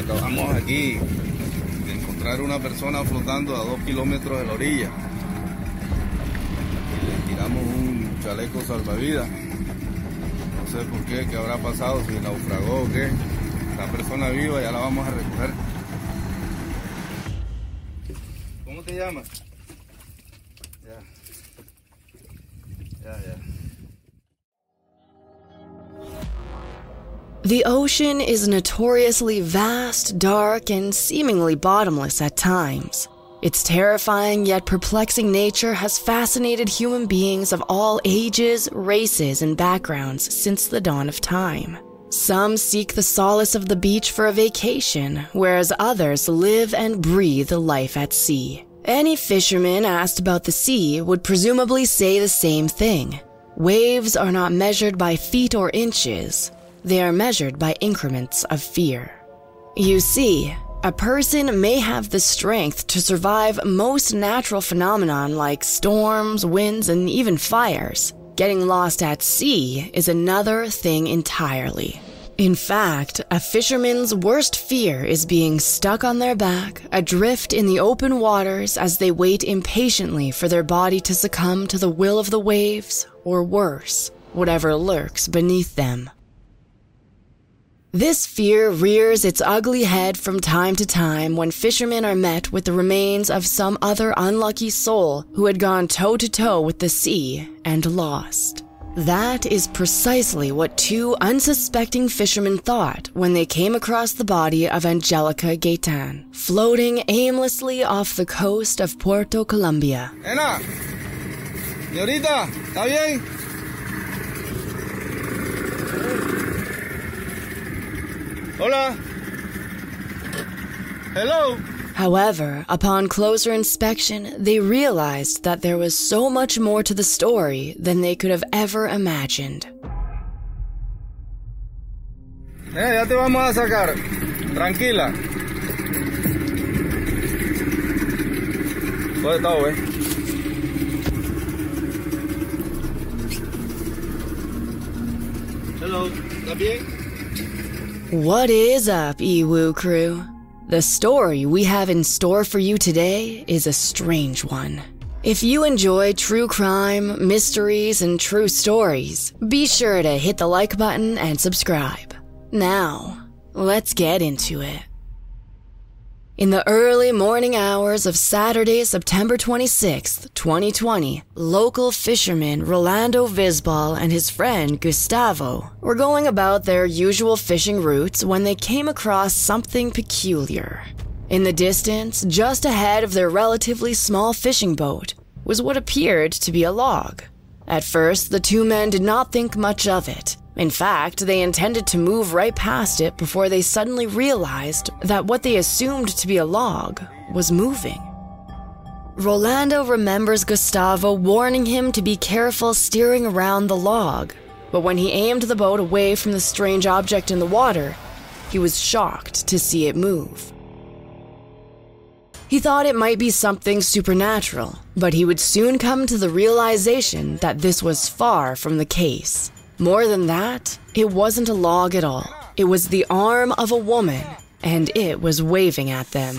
Acabamos aquí de encontrar una persona flotando a dos kilómetros de la orilla. Le tiramos un chaleco salvavidas. No sé por qué, qué habrá pasado, si naufragó o qué. La persona viva ya la vamos a recoger. ¿Cómo te llamas? Ya. Ya, ya. The ocean is notoriously vast, dark, and seemingly bottomless at times. Its terrifying yet perplexing nature has fascinated human beings of all ages, races, and backgrounds since the dawn of time. Some seek the solace of the beach for a vacation, whereas others live and breathe life at sea. Any fisherman asked about the sea would presumably say the same thing. Waves are not measured by feet or inches, they are measured by increments of fear. You see, a person may have the strength to survive most natural phenomenon like storms, winds, and even fires. Getting lost at sea is another thing entirely. In fact, a fisherman's worst fear is being stuck on their back, adrift in the open waters as they wait impatiently for their body to succumb to the will of the waves, or worse, whatever lurks beneath them. This fear rears its ugly head from time to time when fishermen are met with the remains of some other unlucky soul who had gone toe to toe with the sea and lost. That is precisely what two unsuspecting fishermen thought when they came across the body of Angelica Gaitan, floating aimlessly off the coast of Puerto Colombia. Nena, señorita, ¿está bien? Hola. Hello. However, upon closer inspection, they realized that there was so much more to the story than they could have ever imagined. Eh, ya te vamos a sacar. Tranquila. ¿Dónde está, güey? Hello. ¿Está bien? What is up, Ewu crew? The story we have in store for you today is a strange one. If you enjoy true crime, mysteries, and true stories, be sure to hit the like button and subscribe. Now, let's get into it. In the early morning hours of Saturday, September 26, 2020, local fisherman Rolando Visbal and his friend Gustavo were going about their usual fishing routes when they came across something peculiar. In the distance, just ahead of their relatively small fishing boat, was what appeared to be a log. At first, the two men did not think much of it. In fact, they intended to move right past it before they suddenly realized that what they assumed to be a log was moving. Rolando remembers Gustavo warning him to be careful steering around the log, but when he aimed the boat away from the strange object in the water, he was shocked to see it move. He thought it might be something supernatural, but he would soon come to the realization that this was far from the case. More than that, it wasn't a log at all. It was the arm of a woman, and it was waving at them.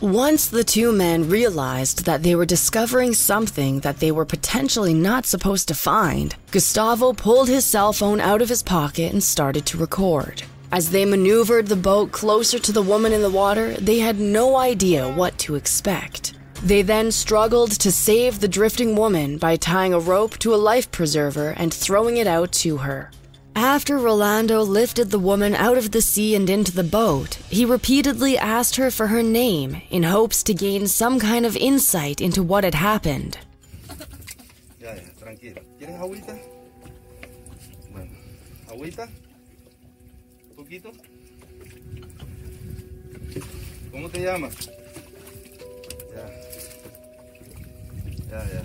Once the two men realized that they were discovering something that they were potentially not supposed to find, Gustavo pulled his cell phone out of his pocket and started to record. As they maneuvered the boat closer to the woman in the water, they had no idea what to expect. They then struggled to save the drifting woman by tying a rope to a life preserver and throwing it out to her. After Rolando lifted the woman out of the sea and into the boat, he repeatedly asked her for her name in hopes to gain some kind of insight into what had happened. ¿Cómo te llamas? Ya, ya.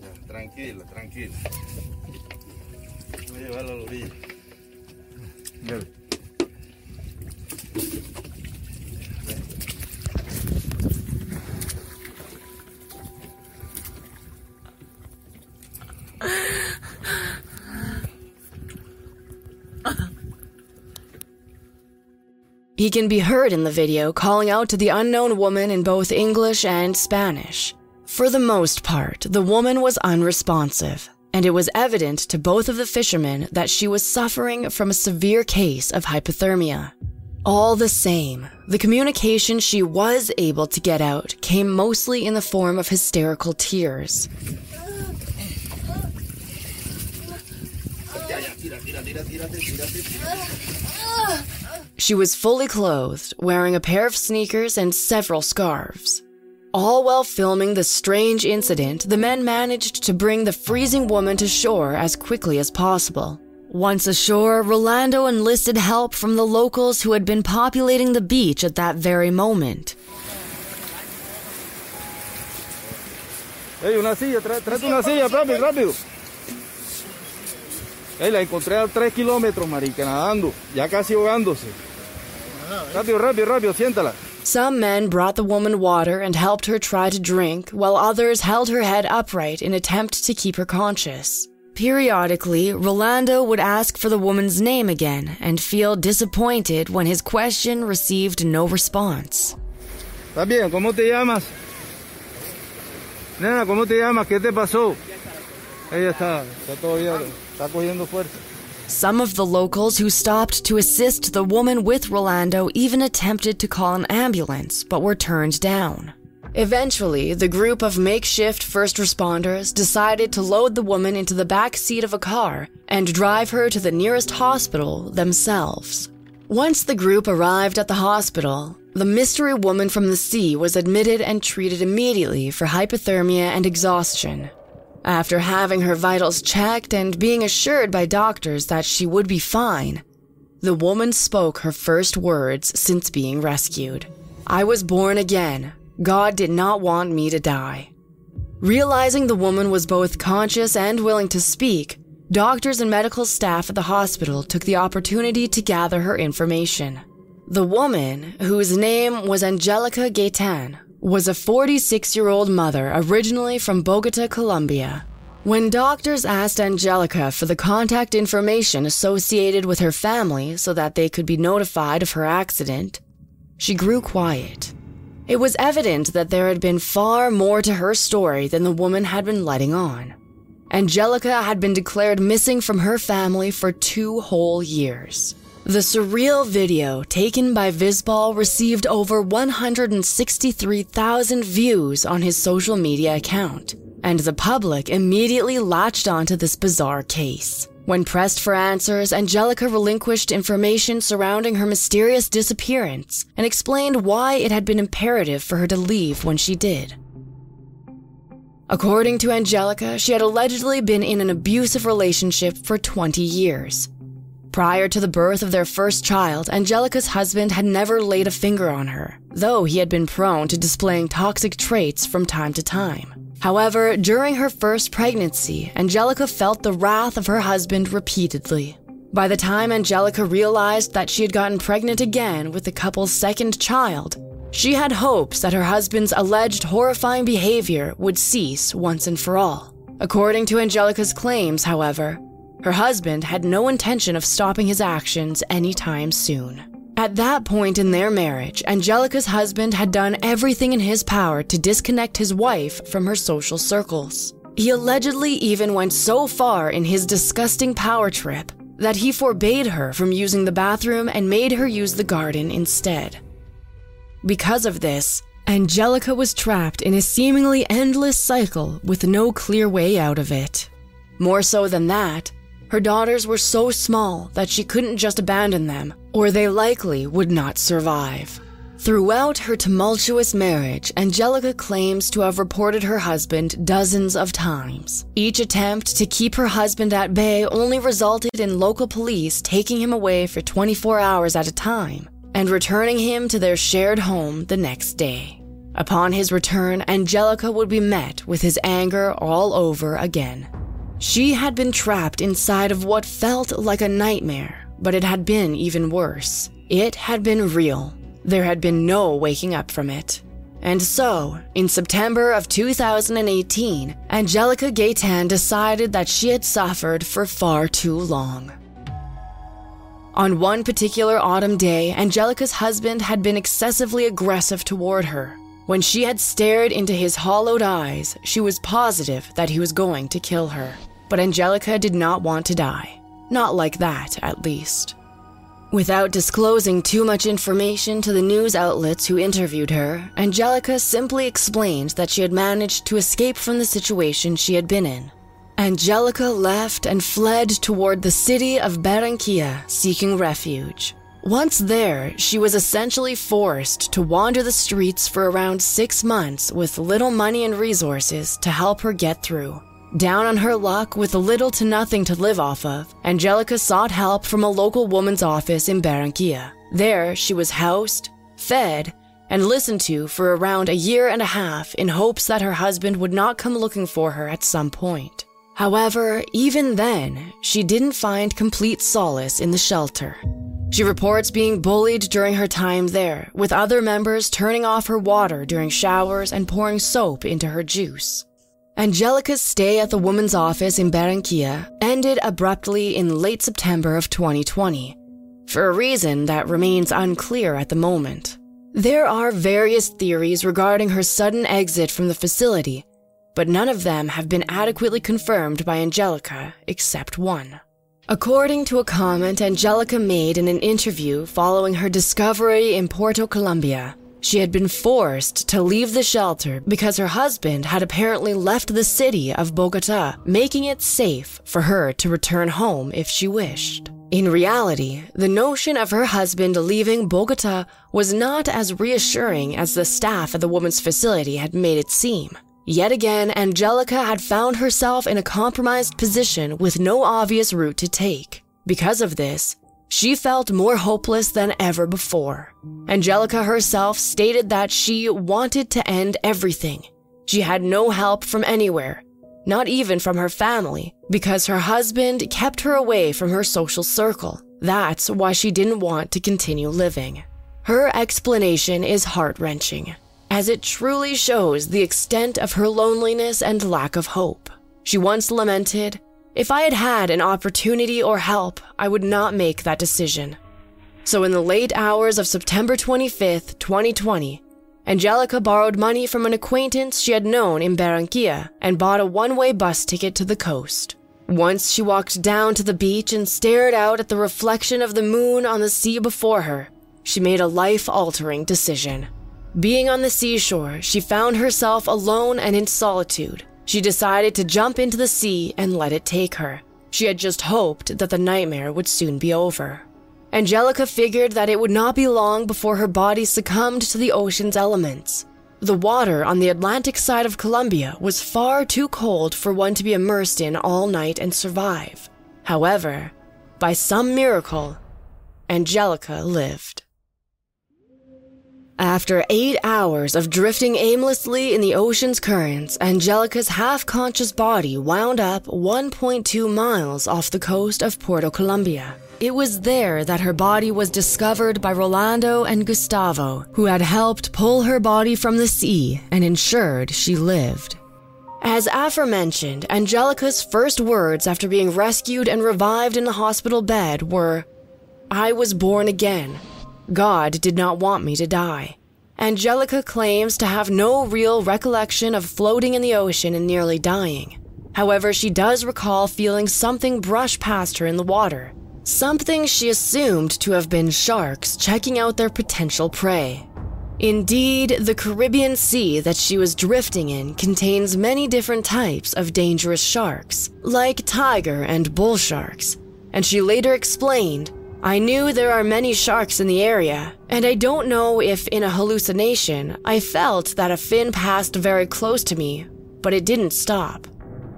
Ya, tranquila, tranquila. Voy a llevarlo a la orilla. He can be heard in the video calling out to the unknown woman in both English and Spanish. For the most part, the woman was unresponsive, and it was evident to both of the fishermen that she was suffering from a severe case of hypothermia. All the same, the communication she was able to get out came mostly in the form of hysterical tears. She was fully clothed, wearing a pair of sneakers and several scarves. All while filming the strange incident, the men managed to bring the freezing woman to shore as quickly as possible. Once ashore, Rolando enlisted help from the locals who had been populating the beach at that very moment. Hey, una silla, trate una silla, rápido, rápido. Hey, la encontré a tres kilómetros, marica, nadando, ya casi ahogándose. Rápido, rápido, rápido, siéntala. Some men brought the woman water and helped her try to drink, while others held her head upright in attempt to keep her conscious. Periodically, Rolando would ask for the woman's name again and feel disappointed when his question received no response. ¿Estás bien? ¿Cómo te llamas? Nena, ¿cómo te llamas? ¿Qué te pasó? Ella está, está todavía, está cogiendo fuerza. Some of the locals who stopped to assist the woman with Rolando even attempted to call an ambulance, but were turned down. Eventually, the group of makeshift first responders decided to load the woman into the back seat of a car and drive her to the nearest hospital themselves. Once the group arrived at the hospital, the mystery woman from the sea was admitted and treated immediately for hypothermia and exhaustion. After having her vitals checked and being assured by doctors that she would be fine, the woman spoke her first words since being rescued. I was born again. God did not want me to die. Realizing the woman was both conscious and willing to speak, doctors and medical staff at the hospital took the opportunity to gather her information. The woman, whose name was Angelica Gaitan, was a 46 year old mother originally from Bogota, Colombia. When doctors asked Angelica for the contact information associated with her family so that they could be notified of her accident, she grew quiet. It was evident that there had been far more to her story than the woman had been letting on. Angelica had been declared missing from her family for two whole years. The surreal video taken by Visbal received over 163,000 views on his social media account, and the public immediately latched onto this bizarre case. When pressed for answers, Angelica relinquished information surrounding her mysterious disappearance and explained why it had been imperative for her to leave when she did. According to Angelica, she had allegedly been in an abusive relationship for 20 years. Prior to the birth of their first child, Angelica's husband had never laid a finger on her, though he had been prone to displaying toxic traits from time to time. However, during her first pregnancy, Angelica felt the wrath of her husband repeatedly. By the time Angelica realized that she had gotten pregnant again with the couple's second child, she had hopes that her husband's alleged horrifying behavior would cease once and for all. According to Angelica's claims, however, her husband had no intention of stopping his actions anytime soon. At that point in their marriage, Angelica's husband had done everything in his power to disconnect his wife from her social circles. He allegedly even went so far in his disgusting power trip that he forbade her from using the bathroom and made her use the garden instead. Because of this, Angelica was trapped in a seemingly endless cycle with no clear way out of it. More so than that, her daughters were so small that she couldn't just abandon them, or they likely would not survive. Throughout her tumultuous marriage, Angelica claims to have reported her husband dozens of times. Each attempt to keep her husband at bay only resulted in local police taking him away for 24 hours at a time and returning him to their shared home the next day. Upon his return, Angelica would be met with his anger all over again. She had been trapped inside of what felt like a nightmare, but it had been even worse. It had been real. There had been no waking up from it. And so, in September of 2018, Angelica Gaitan decided that she had suffered for far too long. On one particular autumn day, Angelica's husband had been excessively aggressive toward her. When she had stared into his hollowed eyes, she was positive that he was going to kill her. But Angelica did not want to die. Not like that, at least. Without disclosing too much information to the news outlets who interviewed her, Angelica simply explained that she had managed to escape from the situation she had been in. Angelica left and fled toward the city of Barranquilla seeking refuge. Once there, she was essentially forced to wander the streets for around six months with little money and resources to help her get through. Down on her luck with little to nothing to live off of, Angelica sought help from a local woman's office in Barranquilla. There, she was housed, fed, and listened to for around a year and a half in hopes that her husband would not come looking for her at some point. However, even then, she didn't find complete solace in the shelter. She reports being bullied during her time there, with other members turning off her water during showers and pouring soap into her juice. Angelica's stay at the woman's office in Barranquilla ended abruptly in late September of 2020, for a reason that remains unclear at the moment. There are various theories regarding her sudden exit from the facility, but none of them have been adequately confirmed by Angelica except one. According to a comment Angelica made in an interview following her discovery in Puerto Colombia, she had been forced to leave the shelter because her husband had apparently left the city of Bogota, making it safe for her to return home if she wished. In reality, the notion of her husband leaving Bogota was not as reassuring as the staff at the woman's facility had made it seem. Yet again, Angelica had found herself in a compromised position with no obvious route to take. Because of this, she felt more hopeless than ever before. Angelica herself stated that she wanted to end everything. She had no help from anywhere, not even from her family, because her husband kept her away from her social circle. That's why she didn't want to continue living. Her explanation is heart wrenching, as it truly shows the extent of her loneliness and lack of hope. She once lamented, if I had had an opportunity or help, I would not make that decision. So, in the late hours of September 25th, 2020, Angelica borrowed money from an acquaintance she had known in Barranquilla and bought a one way bus ticket to the coast. Once she walked down to the beach and stared out at the reflection of the moon on the sea before her, she made a life altering decision. Being on the seashore, she found herself alone and in solitude. She decided to jump into the sea and let it take her. She had just hoped that the nightmare would soon be over. Angelica figured that it would not be long before her body succumbed to the ocean's elements. The water on the Atlantic side of Colombia was far too cold for one to be immersed in all night and survive. However, by some miracle, Angelica lived. After eight hours of drifting aimlessly in the ocean's currents, Angelica's half conscious body wound up 1.2 miles off the coast of Puerto Colombia. It was there that her body was discovered by Rolando and Gustavo, who had helped pull her body from the sea and ensured she lived. As aforementioned, Angelica's first words after being rescued and revived in the hospital bed were, I was born again. God did not want me to die. Angelica claims to have no real recollection of floating in the ocean and nearly dying. However, she does recall feeling something brush past her in the water, something she assumed to have been sharks checking out their potential prey. Indeed, the Caribbean Sea that she was drifting in contains many different types of dangerous sharks, like tiger and bull sharks, and she later explained I knew there are many sharks in the area, and I don't know if in a hallucination I felt that a fin passed very close to me, but it didn't stop.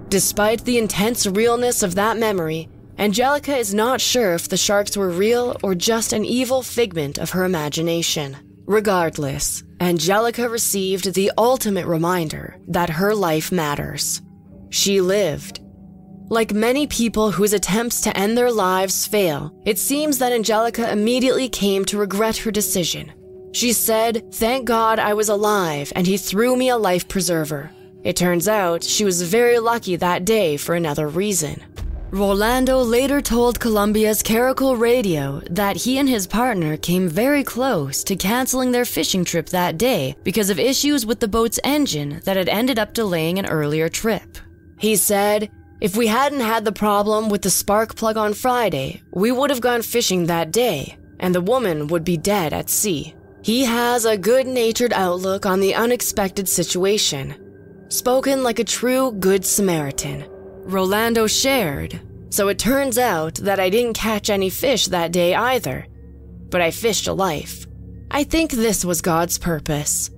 Despite the intense realness of that memory, Angelica is not sure if the sharks were real or just an evil figment of her imagination. Regardless, Angelica received the ultimate reminder that her life matters. She lived, like many people whose attempts to end their lives fail, it seems that Angelica immediately came to regret her decision. She said, Thank God I was alive and he threw me a life preserver. It turns out she was very lucky that day for another reason. Rolando later told Colombia's Caracol Radio that he and his partner came very close to canceling their fishing trip that day because of issues with the boat's engine that had ended up delaying an earlier trip. He said, If we hadn't had the problem with the spark plug on Friday, we would have gone fishing that day, and the woman would be dead at sea. He has a good natured outlook on the unexpected situation, spoken like a true Good Samaritan. Rolando shared, so it turns out that I didn't catch any fish that day either, but I fished a life. I think this was God's purpose.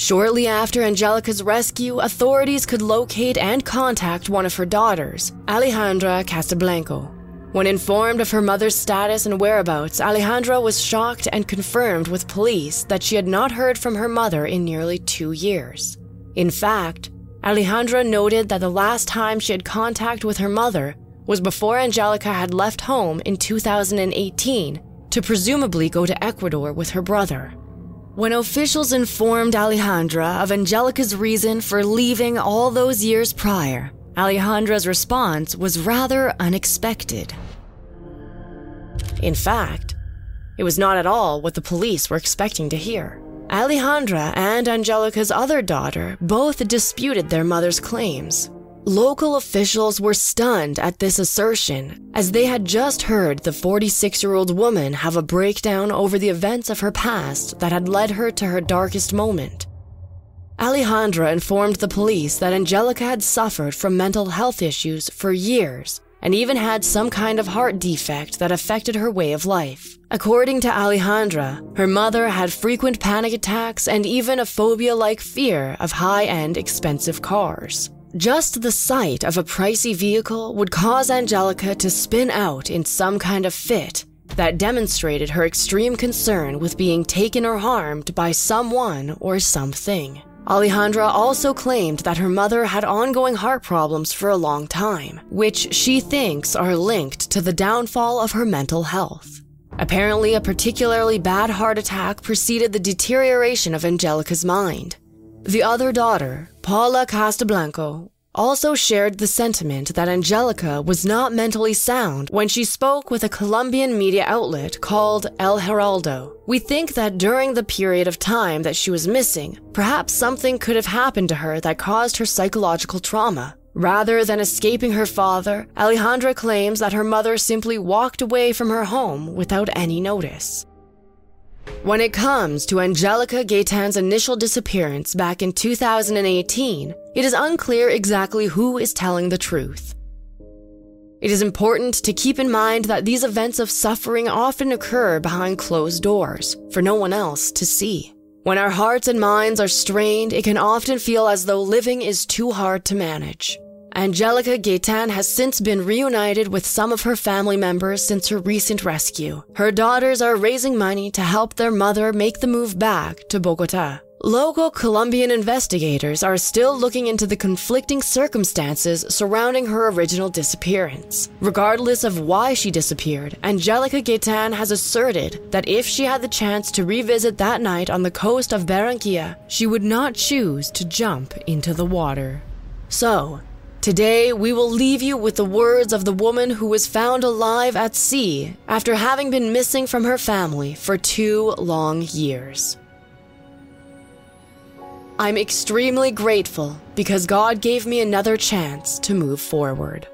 Shortly after Angelica's rescue, authorities could locate and contact one of her daughters, Alejandra Casablanco. When informed of her mother's status and whereabouts, Alejandra was shocked and confirmed with police that she had not heard from her mother in nearly two years. In fact, Alejandra noted that the last time she had contact with her mother was before Angelica had left home in 2018 to presumably go to Ecuador with her brother. When officials informed Alejandra of Angelica's reason for leaving all those years prior, Alejandra's response was rather unexpected. In fact, it was not at all what the police were expecting to hear. Alejandra and Angelica's other daughter both disputed their mother's claims. Local officials were stunned at this assertion, as they had just heard the 46 year old woman have a breakdown over the events of her past that had led her to her darkest moment. Alejandra informed the police that Angelica had suffered from mental health issues for years and even had some kind of heart defect that affected her way of life. According to Alejandra, her mother had frequent panic attacks and even a phobia like fear of high end expensive cars. Just the sight of a pricey vehicle would cause Angelica to spin out in some kind of fit that demonstrated her extreme concern with being taken or harmed by someone or something. Alejandra also claimed that her mother had ongoing heart problems for a long time, which she thinks are linked to the downfall of her mental health. Apparently, a particularly bad heart attack preceded the deterioration of Angelica's mind. The other daughter, Paula Casablanco, also shared the sentiment that Angelica was not mentally sound when she spoke with a Colombian media outlet called El Heraldo. We think that during the period of time that she was missing, perhaps something could have happened to her that caused her psychological trauma. Rather than escaping her father, Alejandra claims that her mother simply walked away from her home without any notice. When it comes to Angelica Gaitan's initial disappearance back in 2018, it is unclear exactly who is telling the truth. It is important to keep in mind that these events of suffering often occur behind closed doors, for no one else to see. When our hearts and minds are strained, it can often feel as though living is too hard to manage. Angelica Gaitan has since been reunited with some of her family members since her recent rescue. Her daughters are raising money to help their mother make the move back to Bogota. Local Colombian investigators are still looking into the conflicting circumstances surrounding her original disappearance. Regardless of why she disappeared, Angelica Gaitan has asserted that if she had the chance to revisit that night on the coast of Barranquilla, she would not choose to jump into the water. So, Today, we will leave you with the words of the woman who was found alive at sea after having been missing from her family for two long years. I'm extremely grateful because God gave me another chance to move forward.